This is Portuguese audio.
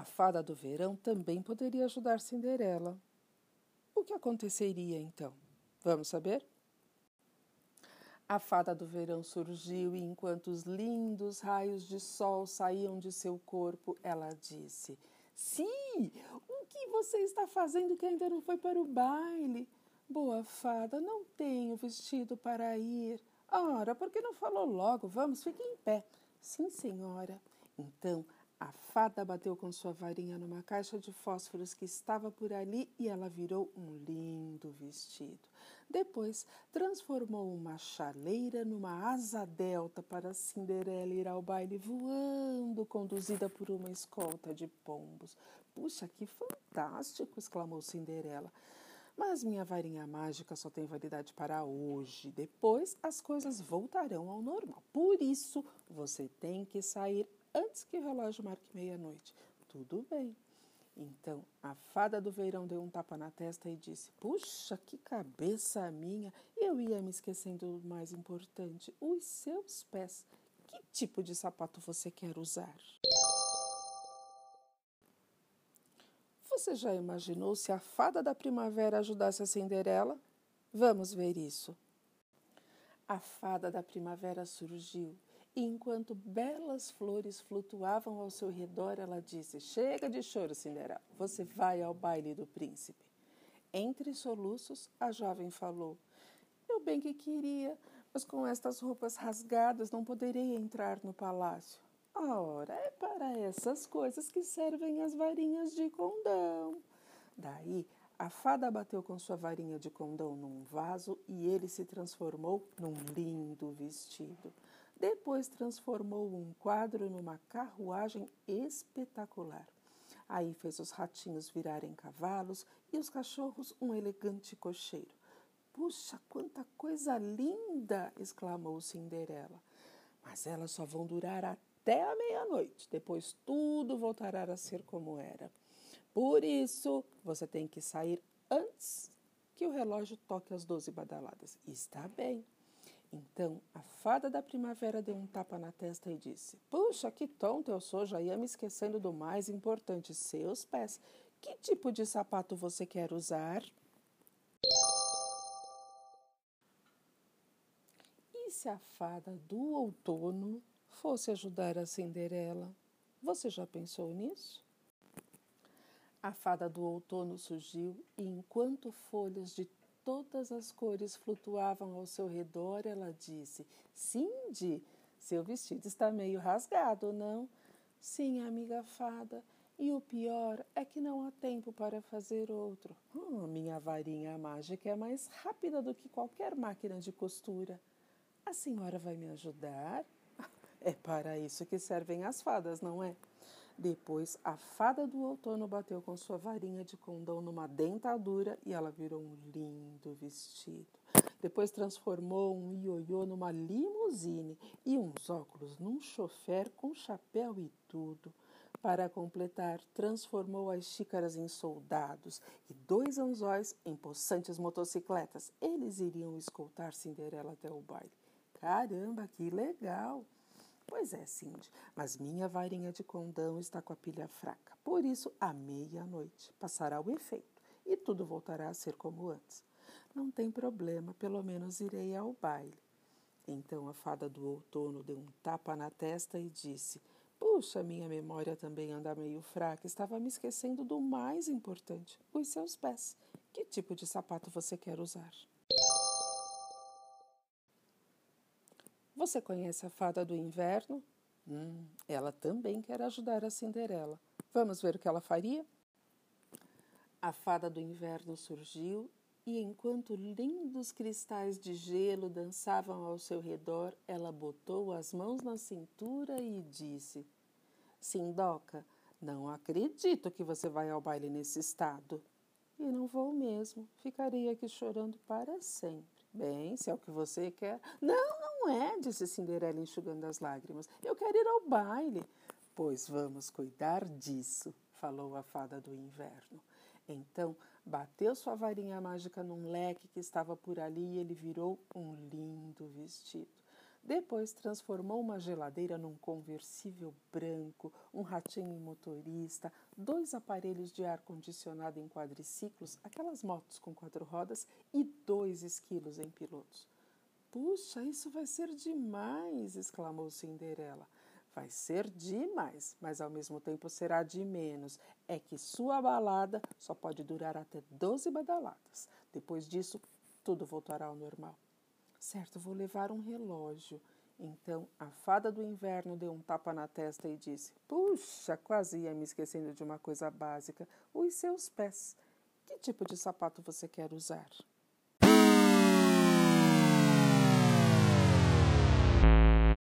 A fada do verão também poderia ajudar Cinderela. O que aconteceria então? Vamos saber? A fada do verão surgiu e, enquanto os lindos raios de sol saíam de seu corpo, ela disse: Sim, o que você está fazendo que ainda não foi para o baile? Boa fada, não tenho vestido para ir. Ora, por que não falou logo? Vamos, fique em pé. Sim, senhora. Então a fada bateu com sua varinha numa caixa de fósforos que estava por ali e ela virou um lindo vestido. Depois, transformou uma chaleira numa asa delta para Cinderela ir ao baile voando, conduzida por uma escolta de pombos. Puxa, que fantástico! exclamou Cinderela. Mas minha varinha mágica só tem validade para hoje. Depois as coisas voltarão ao normal. Por isso, você tem que sair antes que o relógio marque meia-noite. Tudo bem. Então a fada do verão deu um tapa na testa e disse: Puxa, que cabeça minha! Eu ia me esquecendo do mais importante: os seus pés. Que tipo de sapato você quer usar? Você já imaginou se a fada da primavera ajudasse a Cinderela? Vamos ver isso. A fada da primavera surgiu e enquanto belas flores flutuavam ao seu redor, ela disse: Chega de choro, Cinderela, você vai ao baile do príncipe. Entre soluços, a jovem falou: Eu bem que queria, mas com estas roupas rasgadas não poderei entrar no palácio. Ora, é para essas coisas que servem as varinhas de condão. Daí, a fada bateu com sua varinha de condão num vaso e ele se transformou num lindo vestido. Depois transformou um quadro numa carruagem espetacular. Aí fez os ratinhos virarem cavalos e os cachorros um elegante cocheiro. Puxa, quanta coisa linda! exclamou Cinderela. Mas elas só vão durar até a meia-noite. Depois tudo voltará a ser como era. Por isso, você tem que sair antes que o relógio toque as doze badaladas. Está bem. Então a fada da primavera deu um tapa na testa e disse: Puxa, que tonto eu sou, já ia me esquecendo do mais importante, seus pés. Que tipo de sapato você quer usar? E se a fada do outono fosse ajudar a Cinderela? Você já pensou nisso? A fada do outono surgiu e, enquanto folhas de todas as cores flutuavam ao seu redor, ela disse: Cindy, seu vestido está meio rasgado, não? Sim, amiga fada. E o pior é que não há tempo para fazer outro. Hum, minha varinha mágica é mais rápida do que qualquer máquina de costura. A senhora vai me ajudar? É para isso que servem as fadas, não é? Depois, a fada do outono bateu com sua varinha de condão numa dentadura e ela virou um lindo vestido. Depois transformou um ioiô numa limusine e uns óculos num chofer com chapéu e tudo. Para completar, transformou as xícaras em soldados e dois anzóis em possantes motocicletas. Eles iriam escoltar Cinderela até o baile. Caramba, que legal! Pois é, Cindy, mas minha varinha de condão está com a pilha fraca. Por isso, à meia-noite passará o efeito e tudo voltará a ser como antes. Não tem problema, pelo menos irei ao baile. Então a fada do outono deu um tapa na testa e disse: Puxa, minha memória também anda meio fraca. Estava me esquecendo do mais importante: os seus pés. Que tipo de sapato você quer usar? Você conhece a fada do inverno? Hum, ela também quer ajudar a Cinderela. Vamos ver o que ela faria? A fada do inverno surgiu e, enquanto lindos cristais de gelo dançavam ao seu redor, ela botou as mãos na cintura e disse: Sindoca, não acredito que você vai ao baile nesse estado. E não vou mesmo. Ficarei aqui chorando para sempre. Bem, se é o que você quer. Não, não é, disse Cinderela enxugando as lágrimas. Eu quero ir ao baile. Pois vamos cuidar disso, falou a fada do inverno. Então bateu sua varinha mágica num leque que estava por ali e ele virou um lindo vestido. Depois transformou uma geladeira num conversível branco, um ratinho motorista, dois aparelhos de ar-condicionado em quadriciclos, aquelas motos com quatro rodas, e dois esquilos em pilotos. Puxa, isso vai ser demais! exclamou Cinderela. Vai ser demais, mas ao mesmo tempo será de menos. É que sua balada só pode durar até doze badaladas. Depois disso, tudo voltará ao normal. Certo, vou levar um relógio. Então a fada do inverno deu um tapa na testa e disse: Puxa, quase ia me esquecendo de uma coisa básica: os seus pés. Que tipo de sapato você quer usar?